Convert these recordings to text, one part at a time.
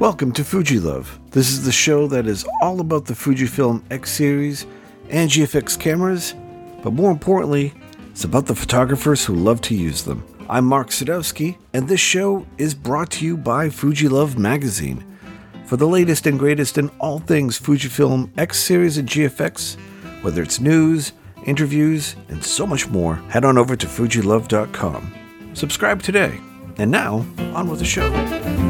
Welcome to Fuji Love. This is the show that is all about the Fujifilm X series and GFX cameras, but more importantly, it's about the photographers who love to use them. I'm Mark Sadowski, and this show is brought to you by Fuji Love magazine. For the latest and greatest in all things Fujifilm X series and GFX, whether it's news, interviews, and so much more, head on over to fujilove.com. Subscribe today. And now, on with the show.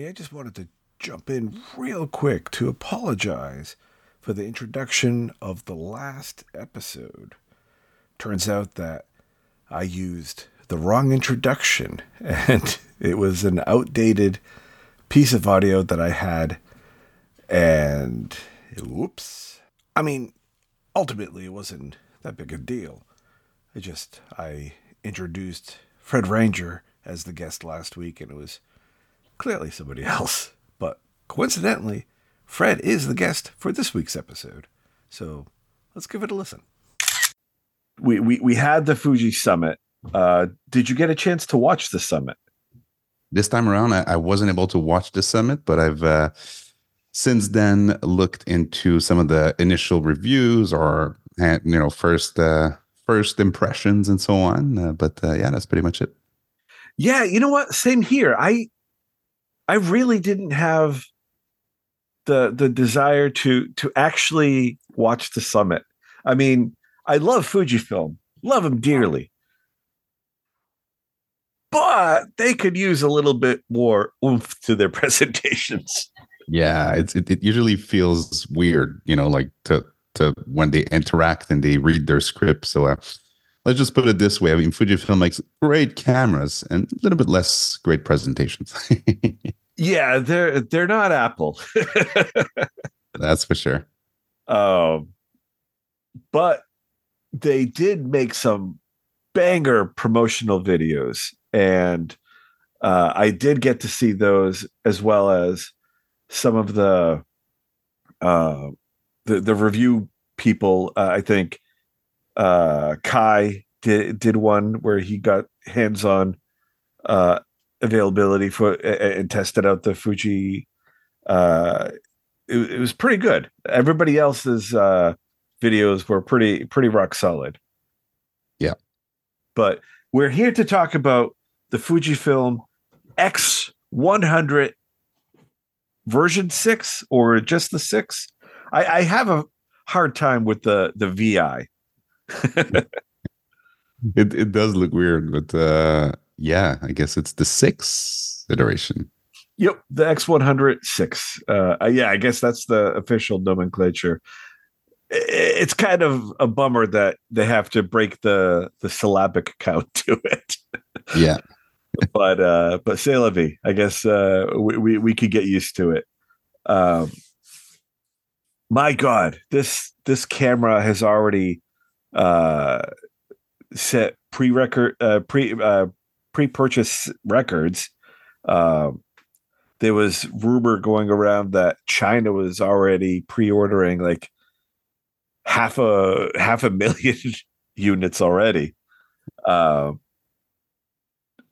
Everybody, I just wanted to jump in real quick to apologize for the introduction of the last episode. Turns out that I used the wrong introduction, and it was an outdated piece of audio that I had. And whoops. I mean, ultimately, it wasn't that big a deal. I just, I introduced Fred Ranger as the guest last week, and it was clearly somebody else. But coincidentally, Fred is the guest for this week's episode. So let's give it a listen. We, we, we had the Fuji Summit. Uh, did you get a chance to watch the summit? This time around, I, I wasn't able to watch the summit, but I've uh, since then looked into some of the initial reviews or you know first uh, first impressions and so on. Uh, but uh, yeah, that's pretty much it. Yeah, you know what? Same here. I I really didn't have the the desire to to actually watch the summit. I mean, I love Fujifilm, love them dearly, but they could use a little bit more oomph to their presentations. Yeah, it's it, it usually feels weird, you know, like to to when they interact and they read their script. So uh, let's just put it this way: I mean, Fujifilm makes great cameras and a little bit less great presentations. yeah, they're they're not Apple. That's for sure. Um, but they did make some banger promotional videos, and uh, I did get to see those as well as some of the uh, the the review people. Uh, I think uh, Kai did did one where he got hands on uh, availability for and tested out the Fuji. Uh, it, it was pretty good. Everybody else's uh, videos were pretty pretty rock solid. Yeah, but we're here to talk about the Fujifilm X100 version six or just the six. I, I have a hard time with the the VI. it it does look weird, but uh, yeah, I guess it's the sixth iteration. Yep, the X100 six. Uh, yeah, I guess that's the official nomenclature. It's kind of a bummer that they have to break the the syllabic count to it. Yeah, but uh, but la vie. I guess uh, we, we we could get used to it. Um, my God, this this camera has already uh, set pre-record uh, pre uh, pre-purchase records. Uh, there was rumor going around that China was already pre-ordering like half a half a million units already. Uh,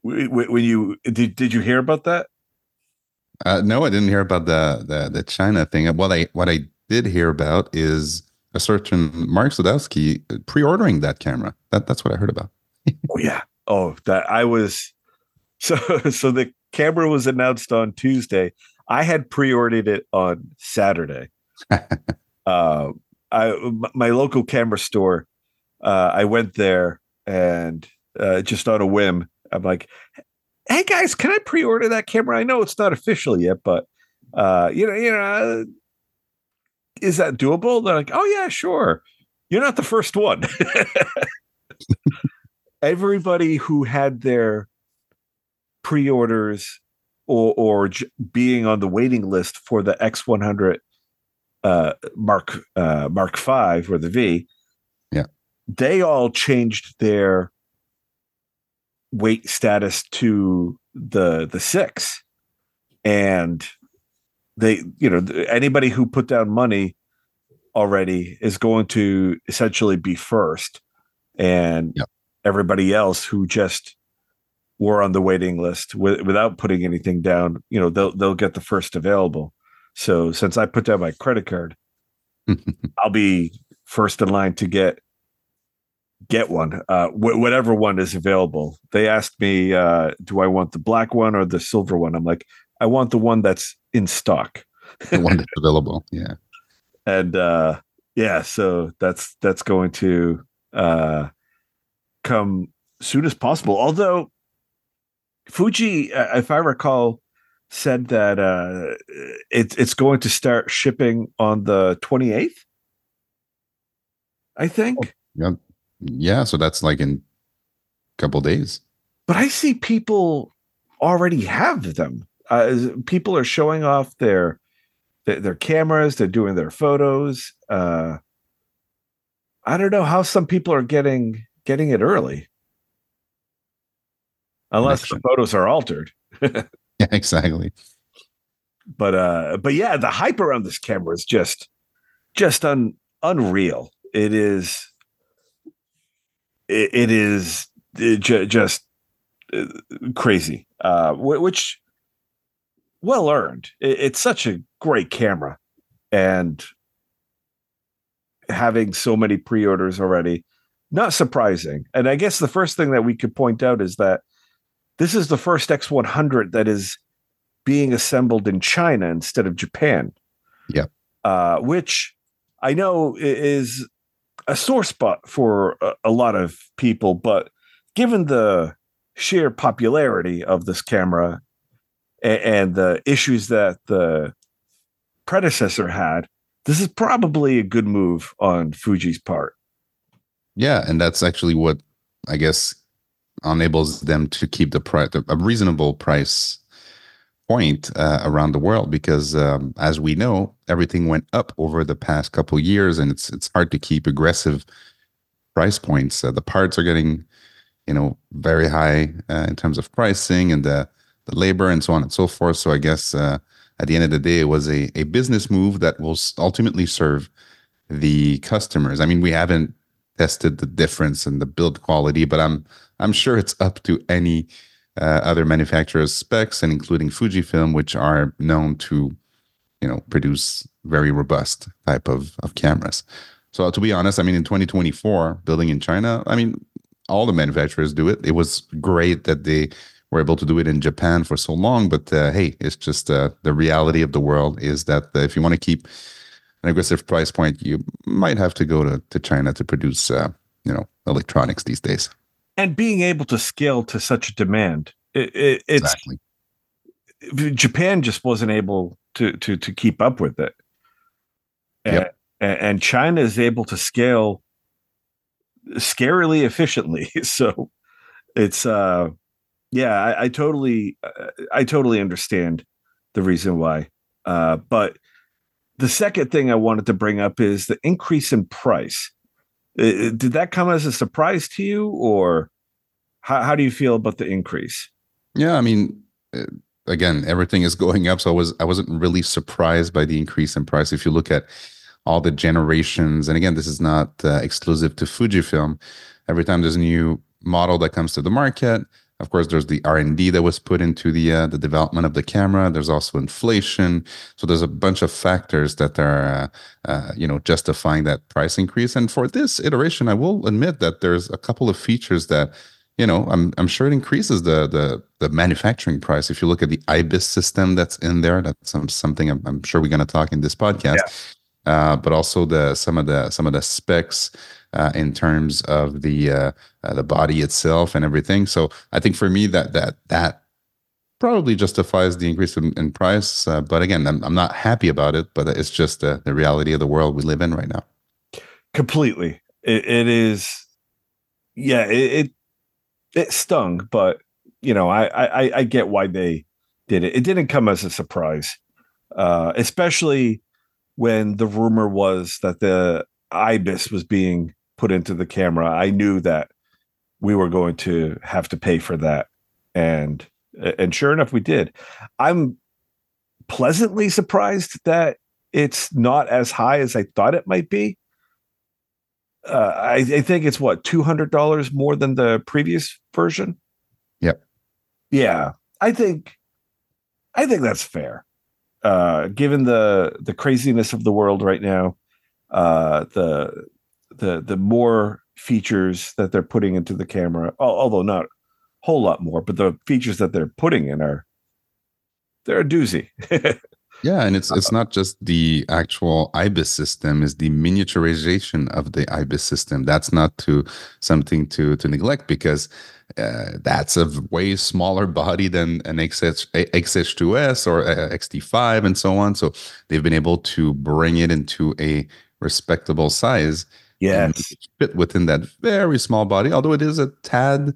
when you did, did you hear about that? Uh, no, I didn't hear about the, the the China thing. What I what I did hear about is a certain Mark Sadowski pre-ordering that camera. That that's what I heard about. oh yeah. Oh, that I was so so the camera was announced on Tuesday. I had pre-ordered it on Saturday. uh, I my local camera store. Uh, I went there and uh, just on a whim, I'm like, "Hey guys, can I pre-order that camera? I know it's not official yet, but uh, you know, you know, uh, is that doable?" They're like, "Oh yeah, sure." You're not the first one. Everybody who had their pre-orders or or j- being on the waiting list for the X100 uh, Mark uh, Mark Five or the V, yeah, they all changed their weight status to the the six, and they you know anybody who put down money already is going to essentially be first, and Yep. Everybody else who just were on the waiting list wi- without putting anything down, you know, they'll they'll get the first available. So since I put down my credit card, I'll be first in line to get get one, uh, wh- whatever one is available. They asked me, uh, do I want the black one or the silver one? I'm like, I want the one that's in stock. the one that's available. Yeah. and uh yeah so that's that's going to uh come soon as possible although fuji uh, if i recall said that uh it's it's going to start shipping on the 28th i think Yeah. Yeah. So that's like in a couple days. but i see people already have them uh, people are showing off their their, their cameras they're doing their photos uh i don't know how some people are getting getting it early. Unless the photos are altered. Yeah, exactly. but uh but yeah the hype around this camera is just just un, unreal. It is it, it is uh, ju- just uh, crazy. Uh wh- which well earned. It, it's such a great camera. And having so many pre-orders already not surprising and i guess the first thing that we could point out is that this is the first x100 that is being assembled in China instead of Japan. Yep. Uh, which I know is a sore spot for a, a lot of people, but given the sheer popularity of this camera and, and the issues that the predecessor had, this is probably a good move on Fuji's part. Yeah, and that's actually what I guess enables them to keep the price a reasonable price point uh, around the world because um, as we know everything went up over the past couple years and it's it's hard to keep aggressive price points. Uh, the parts are getting you know very high uh, in terms of pricing and the the labor and so on and so forth. So i guess uh, at the end of the day it was a, a business move that will ultimately serve the customers. I mean we haven't tested the difference in the build quality but i'm i'm sure it's up to any uh, other manufacturers specs and including fujifilm which are known to you know produce very robust type of, of cameras. So to be honest i mean in 2024 building in china i mean all the manufacturers do it. It was great that they were able to do it in japan for so long but uh, hey it's just uh, the reality of the world is that uh, if you want to keep an aggressive price point you might have to go to, to china to produce uh, you know electronics these days And being able to scale to such a demand, it, it, it's exactly Japan just wasn't able to to to keep up with it. Yep. A- and China is able to scale scarily efficiently. So it's uh yeah, I, I totally uh, I totally understand the reason why. Uh but the second thing I wanted to bring up is the increase in price. Did that come as a surprise to you or how, how do you feel about the increase? Yeah, I mean, uh, again, everything is going up, so I was I wasn't really surprised by the increase in price. If you look at all the generations, and again, this is not uh, exclusive to Fujifilm. Every time there's a new model that comes to the market, of course, there's the R and D that was put into the uh, the development of the camera. There's also inflation, so there's a bunch of factors that are uh, uh, you know justifying that price increase. And for this iteration, I will admit that there's a couple of features that you know, I'm I'm sure it increases the the the manufacturing price. If you look at the IBIS system that's in there, that's some, something I'm, I'm sure we're going to talk in this podcast. Uh, but also the some of the some of the specs uh, in terms of the uh, uh, the body itself and everything. So I think for me that that that probably justifies the increase in, in price. Uh, but again, I'm I'm not happy about it. But it's just the reality of the world we live in right now. completely it, it is yeah it, it it stung but you know I, I i get why they did it it didn't come as a surprise uh especially when the rumor was that the ibis was being put into the camera i knew that we were going to have to pay for that and and sure enough we did i'm pleasantly surprised that it's not as high as I thought it might be. Uh, I, I think it's what two hundred dollars more than the previous version. Yep. Yeah, I think, I think that's fair. Uh, given the the craziness of the world right now, uh, the the the more features that they're putting into the camera, although not a whole lot more, but the features that they're putting in are they're a doozy. Yeah, and it's it's not just the actual IBIS system; is the miniaturization of the IBIS system. That's not to something to to neglect because uh, that's a way smaller body than an XH, XH2S or XT5 and so on. So they've been able to bring it into a respectable size. Yes, fit within that very small body, although it is a tad,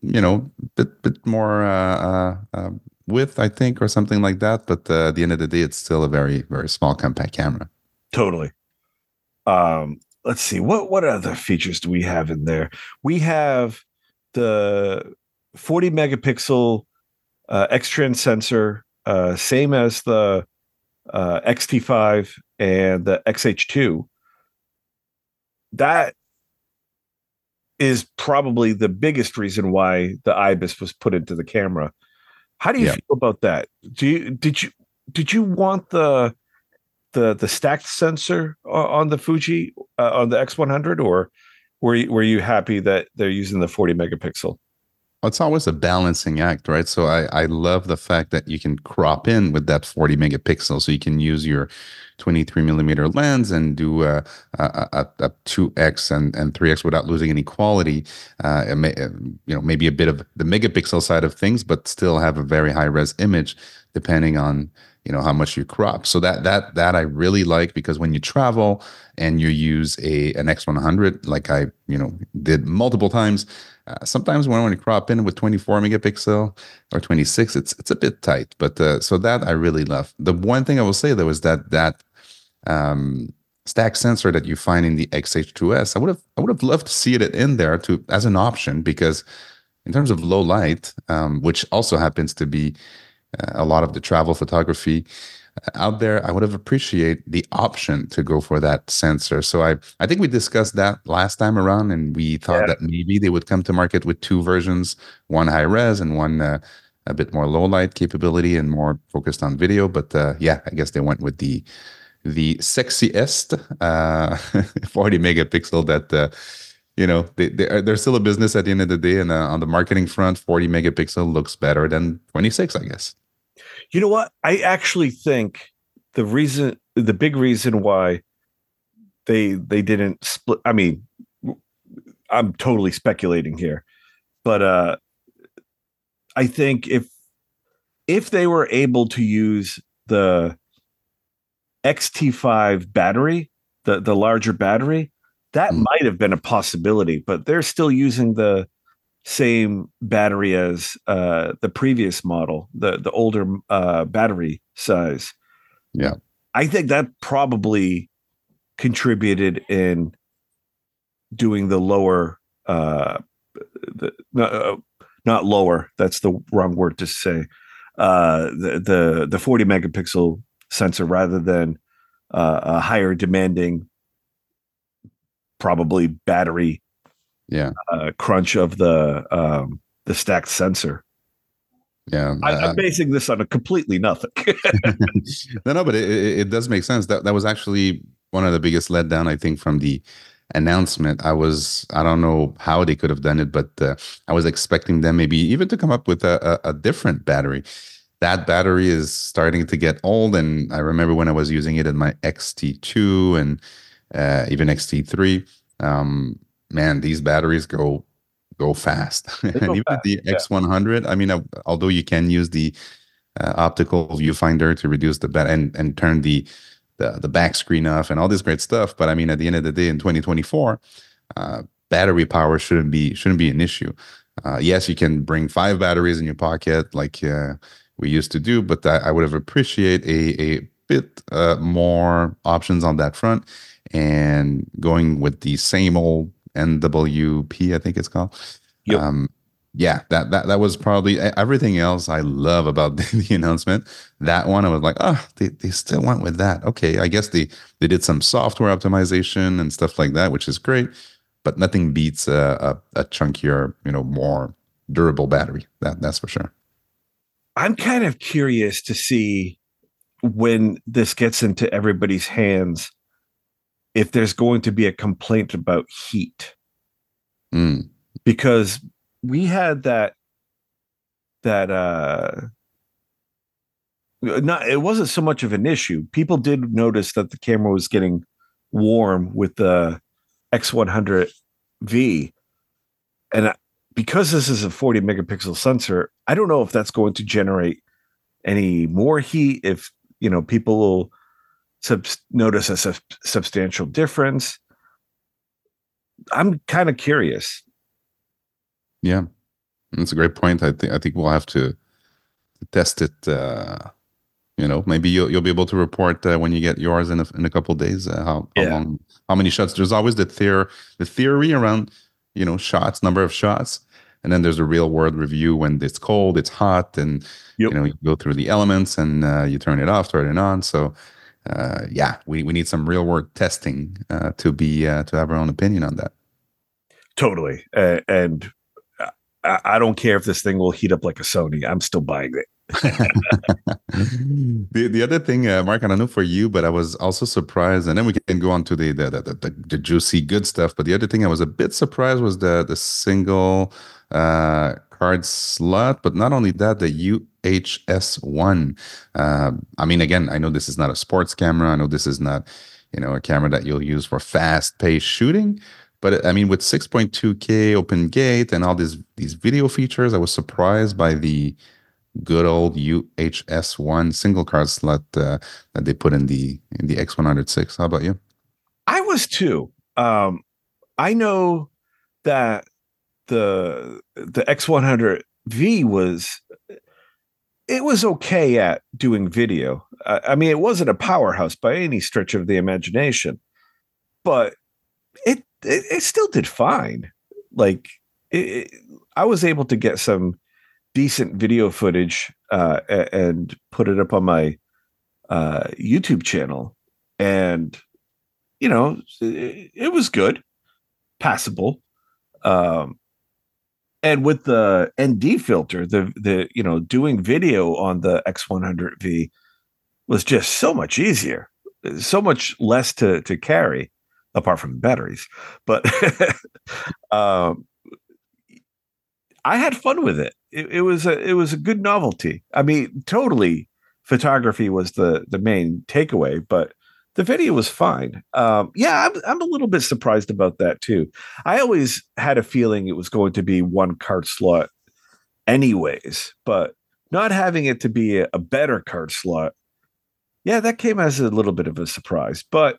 you know, bit bit more uh, uh, uh width, I think, or something like that. But uh, at the end of the day, it's still a very, very small compact camera. Totally. Um, let's see what what other features do we have in there? We have the 40 megapixel uh, X-Trans sensor, uh, same as the uh, XT5 and the XH2. That is probably the biggest reason why the IBIS was put into the camera how do you yeah. feel about that? Do you did you did you want the the the stacked sensor on the Fuji uh, on the X100 or were you, were you happy that they're using the 40 megapixel? It's always a balancing act, right? So I, I love the fact that you can crop in with that 40 megapixel. So you can use your 23 millimeter lens and do a, a, a, 2x and, and 3x without losing any quality. Uh, may, uh, you know, maybe a bit of the megapixel side of things, but still have a very high res image depending on you know how much you crop so that that that i really like because when you travel and you use a an x100 like i you know did multiple times uh, sometimes when I want to crop in with 24 megapixel or 26, it's it's a bit tight. But uh, so that I really love. The one thing I will say though is that that um, stack sensor that you find in the XH2S, I would have I would have loved to see it in there to as an option because in terms of low light, um, which also happens to be a lot of the travel photography, out there, I would have appreciated the option to go for that sensor. So I, I think we discussed that last time around, and we thought yeah. that maybe they would come to market with two versions, one high res and one uh, a bit more low light capability and more focused on video. But uh, yeah, I guess they went with the the sexiest uh, 40 megapixel that. Uh, you know they, they are, they're still a business at the end of the day and uh, on the marketing front 40 megapixel looks better than 26 i guess you know what? I actually think the reason, the big reason why they they didn't split. I mean, I'm totally speculating here, but uh, I think if if they were able to use the XT5 battery, the the larger battery, that mm. might have been a possibility. But they're still using the same battery as uh, the previous model, the the older uh, battery size. Yeah, I think that probably contributed in doing the lower, uh, the not, uh, not lower. That's the wrong word to say. Uh, the the the forty megapixel sensor rather than uh, a higher demanding, probably battery yeah uh, crunch of the um, the stacked sensor. Yeah, I, am basing this on a completely nothing. no, no, but it, it, does make sense. That that was actually one of the biggest letdown I think from the announcement. I was I don't know how they could have done it, but uh, I was expecting them maybe even to come up with a, a, a different battery. That battery is starting to get old, and I remember when I was using it in my XT2 and uh, even XT3. Um, man, these batteries go go fast. Go and even fast, the yeah. X100, I mean, uh, although you can use the uh, optical viewfinder to reduce the bat and and turn the, the the back screen off and all this great stuff, but I mean, at the end of the day, in 2024, uh, battery power shouldn't be shouldn't be an issue. Uh, yes, you can bring five batteries in your pocket like uh, we used to do, but I, I would have appreciate a a bit uh, more options on that front and going with the same old NWP, I think it's called. Yep. Um, yeah, that that that was probably everything else I love about the, the announcement. That one I was like, oh, they, they still went with that. Okay, I guess they they did some software optimization and stuff like that, which is great, but nothing beats a, a, a chunkier, you know, more durable battery. That that's for sure. I'm kind of curious to see when this gets into everybody's hands if there's going to be a complaint about heat. Mm. Because we had that that uh not it wasn't so much of an issue. People did notice that the camera was getting warm with the X100V. And because this is a 40 megapixel sensor, I don't know if that's going to generate any more heat if, you know, people will sub- notice a sub- substantial difference. I'm kind of curious. Yeah. That's a great point. I think I think we'll have to test it. Uh, you know, maybe you'll you'll be able to report uh, when you get yours in a, in a couple days uh, how, how Yeah. long how many shots. There's always the theory the theory around you know shots, number of shots, and then there's a real world review when it's cold, it's hot, and Yep. you know you go through the elements and uh, you turn it off, turn it on. So uh, yeah, we we need some real world testing uh, to be uh, to have our own opinion on that. Totally. Uh, and I, I don't care if this thing will heat up like a Sony. I'm still buying it. the the other thing, uh, Mark, I don't know for you, but I was also surprised, and then we can go on to the the, the the the juicy good stuff. But the other thing I was a bit surprised was the the single uh, card slot, but not only that, the UHS one. Uh, I mean, again, I know this is not a sports camera. I know this is not you know a camera that you'll use for fast paced shooting. But I mean, with 6.2K open gate and all these these video features, I was surprised by the good old UHS one single card slot uh, that they put in the in the X106. How about you? I was too. Um, I know that the the X100V was it was okay at doing video. I, I mean, it wasn't a powerhouse by any stretch of the imagination, but it it, it still did fine. Like it, it, I was able to get some decent video footage uh, and put it up on my uh, YouTube channel, and you know, it, it was good, passable. Um, and with the ND filter, the the you know doing video on the X100V was just so much easier, so much less to to carry, apart from the batteries. But um, I had fun with it. it. It was a it was a good novelty. I mean, totally, photography was the the main takeaway, but the video was fine. Um, yeah, I'm I'm a little bit surprised about that too. I always had a feeling it was going to be one card slot, anyways, but not having it to be a, a better card slot, yeah, that came as a little bit of a surprise. But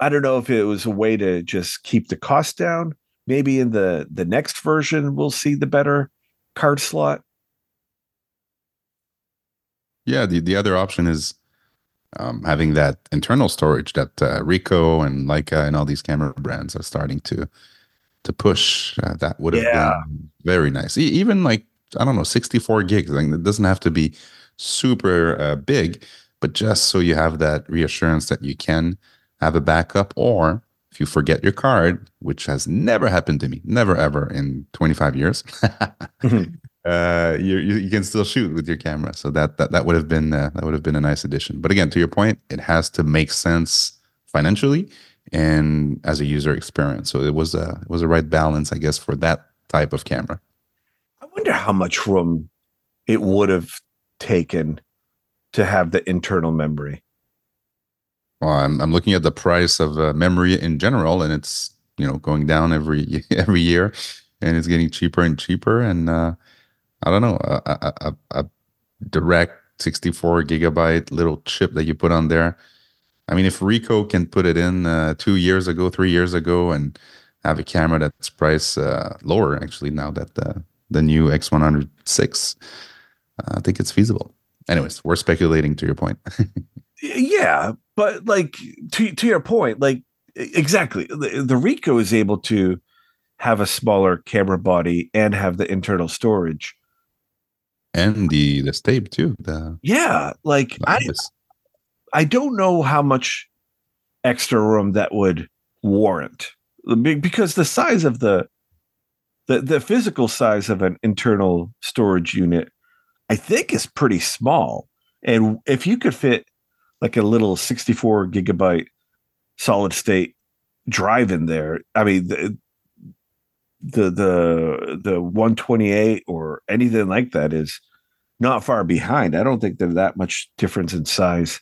I don't know if it was a way to just keep the cost down. Maybe in the the next version we'll see the better card slot. Yeah, the, the other option is um, having that internal storage that uh, Ricoh and Leica and all these camera brands are starting to to push. Uh, that would have Yeah. been very nice. E- even like I don't know, 64 gigs. Like it doesn't have to be super uh, big, but just so you have that reassurance that you can have a backup, or if you forget your card, which has never happened to me, never ever in 25 years. uh, you, you can still shoot with your camera. So that that, that would have been uh, that would have been a nice addition. But again, to your point, it has to make sense financially and as a user experience. So it was a it was a right balance, I guess, for that type of camera. I wonder how much room it would have taken to have the internal memory. Well, I'm I'm looking at the price of uh, memory in general, and it's you know going down every every year, and it's getting cheaper and cheaper. And uh, I don't know a, a, a, direct 64 gigabyte little chip that you put on there. I mean, if Ricoh can put it in uh, two years ago, three years ago, and have a camera that's priced uh, lower, actually now that the the new X106, uh, I think it's feasible. Anyways, we're speculating to your point. Yeah, but like to to your point, like exactly, the, the Ricoh is able to have a smaller camera body and have the internal storage. And the the tape too. The Yeah, like I Nice. I don't know how much extra room that would warrant because the size of the the the physical size of an internal storage unit I think is pretty small. And if you could fit like a little 64 gigabyte solid state drive in there, I mean the the the the 128 or anything like that is not far behind. I don't think there's that much difference in size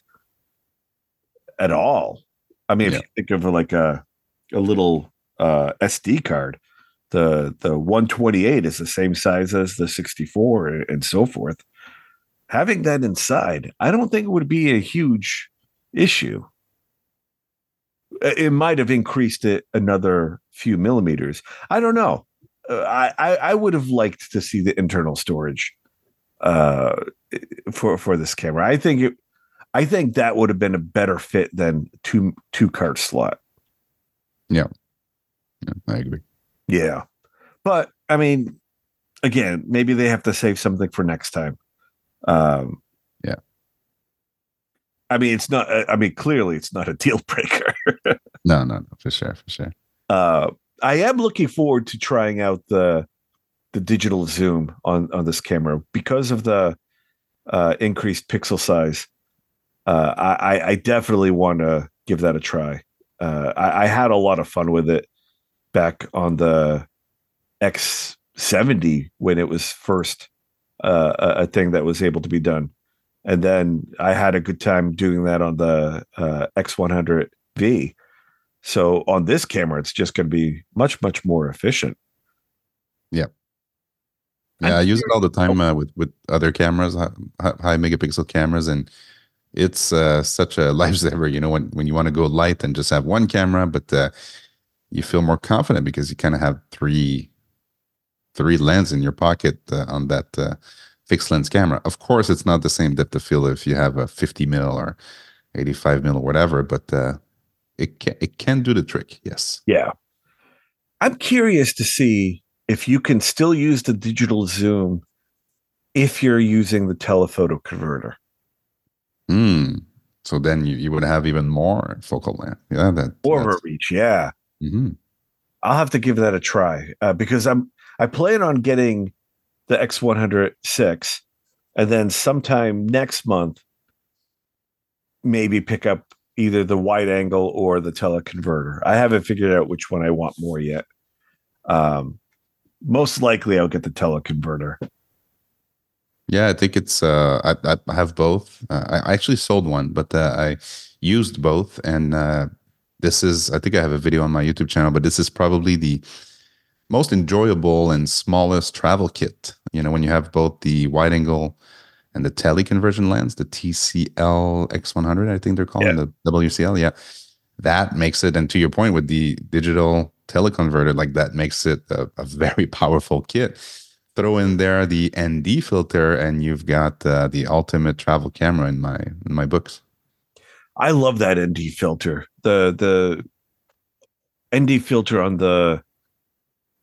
at all. I mean, Yeah. if you think of like a a little uh, SD card, the the 128 is the same size as the 64 and- so forth. Having that inside, I don't think it would be a huge issue. It might have increased it another few millimeters. I don't know. Uh, I, I I would have liked to see the internal storage uh, for for this camera. I think it. I think that would have been a better fit than two two card slot. Yeah, I agree. Yeah. But I mean, again, maybe they have to save something for next time. Um Yeah. I mean, it's not I mean, clearly it's not a deal breaker. No, no, no, for sure, for sure. uh I am looking forward to trying out the the digital zoom on on this camera because of the uh increased pixel size. Uh I I- definitely want to give that a try. Uh I, I had a lot of fun with it back on the X70 when it was first uh, a, thing that was able to be done. And then I had a good time doing that on the uh, X100V. So on this camera, it's just going to be much, much more efficient. Yeah, I'm I use it all the time uh, with with other cameras, hi- hi- high megapixel cameras, and it's uh, such a lifesaver. You know, when when you want to go light and just have one camera, but uh, you feel more confident because you kind of have three three lens in your pocket uh, on that uh, fixed lens camera. Of course, it's not the same depth of field if you have a 50 mil or 85 mil or whatever, but uh, it can it can do the trick. Yes. Yeah. I'm curious to see if you can still use the digital zoom if you're using the telephoto converter. Hmm. So then you, you would have even more focal length. Yeah. That. Over that's- reach, yeah. Mhm. I'll have to give that a try uh, because I'm I plan on getting the X106 and then sometime next month maybe pick up either the wide angle or the teleconverter. I haven't figured out which one I want more yet. Um most likely I'll get the teleconverter. Yeah, I think it's. Uh, I, I have both. Uh, I actually sold one, but uh, I used both, and uh, this is. I think I have a video on my YouTube channel, but this is probably the most enjoyable and smallest travel kit. You know, when you have both the wide angle and the tele conversion lens, the TCL X100, I think they're calling Yeah. the WCL. Yeah, that makes it. And to your point, with the digital teleconverter, like that makes it a, a very powerful kit throw in there the ND filter, and you've got uh, the ultimate travel camera in my in my books. I love that ND filter. The the ND filter on the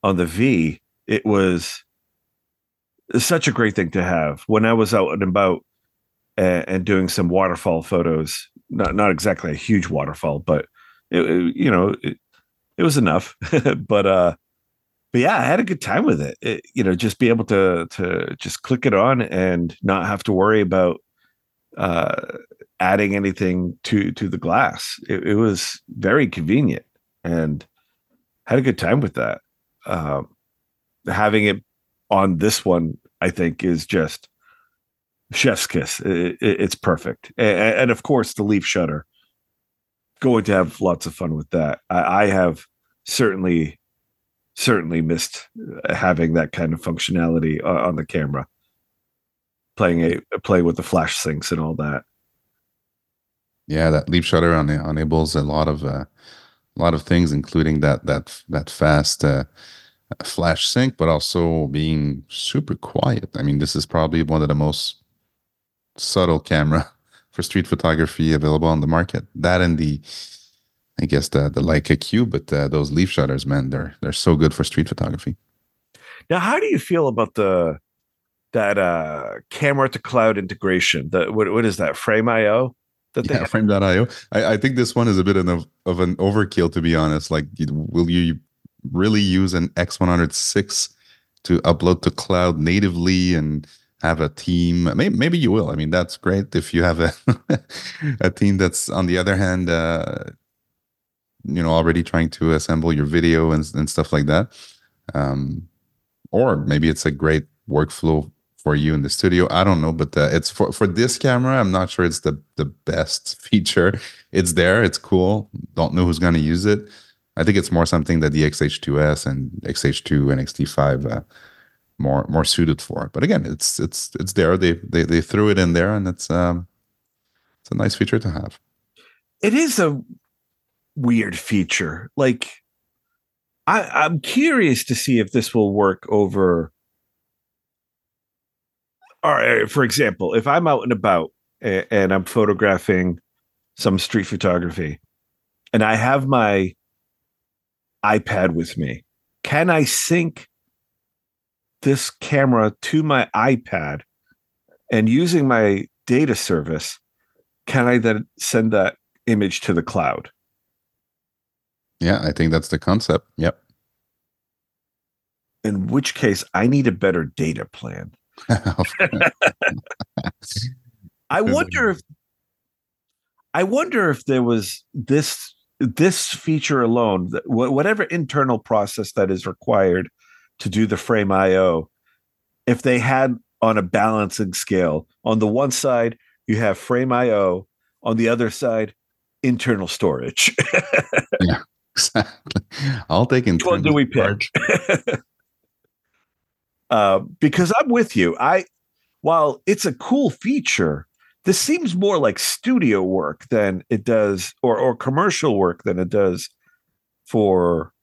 on the V, it was such a great thing to have. When I was out and about and, and doing some waterfall photos, not not exactly a huge waterfall, but it, it- you know it was enough. but uh, but yeah, I had a good time with it. it. You know, just be able to to just click it on and not have to worry about uh adding anything to to the glass. It, it was very convenient and had a good time with that. Um, having it on this one, I think, is just chef's kiss. It, it- it's perfect, and, and of course, the leaf shutter. Going to have lots of fun with that. I, I have certainly certainly missed uh, having that kind of functionality on, on the camera. Playing a play with the flash syncs and all that. Yeah, that leaf shutter on, enables a lot of uh, a lot of things, including that that that fast uh, flash sync, but also being super quiet. I mean, this is probably one of the most subtle camera for street photography available on the market. That and the I guess the the Leica Q, but uh, those leaf shutters, man, they're they're so good for street photography. Now, how do you feel about the that uh camera to cloud integration? The what what is that? Frame IO? That yeah, Frame.io. I, I think this one is a bit of, of an overkill, to be honest. Like, will you really use an X106 to upload to cloud natively and have a team? Maybe, maybe you will. I mean, that's great if you have a a team that's on the other hand, uh, you know, already trying to assemble your video and, and stuff like that. Um, or maybe it's a great workflow for you in the studio. I don't know, but uh, it's for for this camera. I'm not sure it's the the best feature. It's there. It's cool. Don't know who's going to use it. I think it's more something that the XH2S and XH2 and XT5 uh, more more suited for. it. But again, it's it's it's there. They they they threw it in there, and it's um it's a nice feature to have. It is a weird feature. Like I, I'm curious to see if this will work over all right, for example, if I'm out and about and, and I'm photographing some street photography and I have my iPad with me, can I sync this camera to my iPad and using my data service, can I then send that image to the cloud? Yeah, I think that's the concept. Yep. In which case, I need a better data plan. I wonder if I wonder if there was this this feature alone, whatever internal process that is required to do the frame IO, if they had on a balancing scale, on the one side you have frame IO, on the other side internal storage. yeah, exactly. I'll take Which one do we pick? Uh, because I'm with you. I while it's a cool feature, this seems more like studio work than it does, or or commercial work than it does for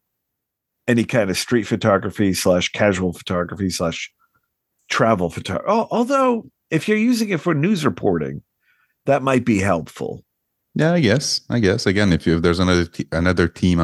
any kind of street photography slash casual photography slash travel photography. Although if you're using it for news reporting, that might be helpful. Yeah, I guess. I guess again, if you if there's another t- another team